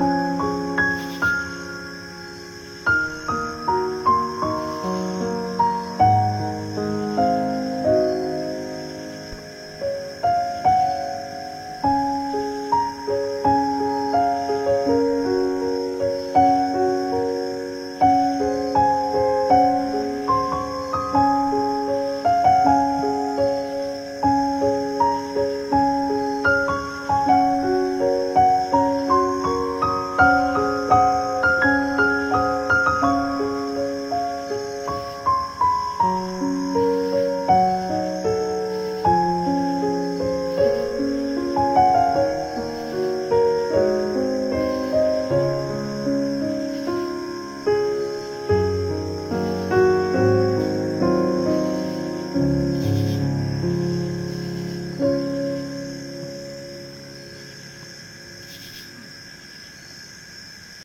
お。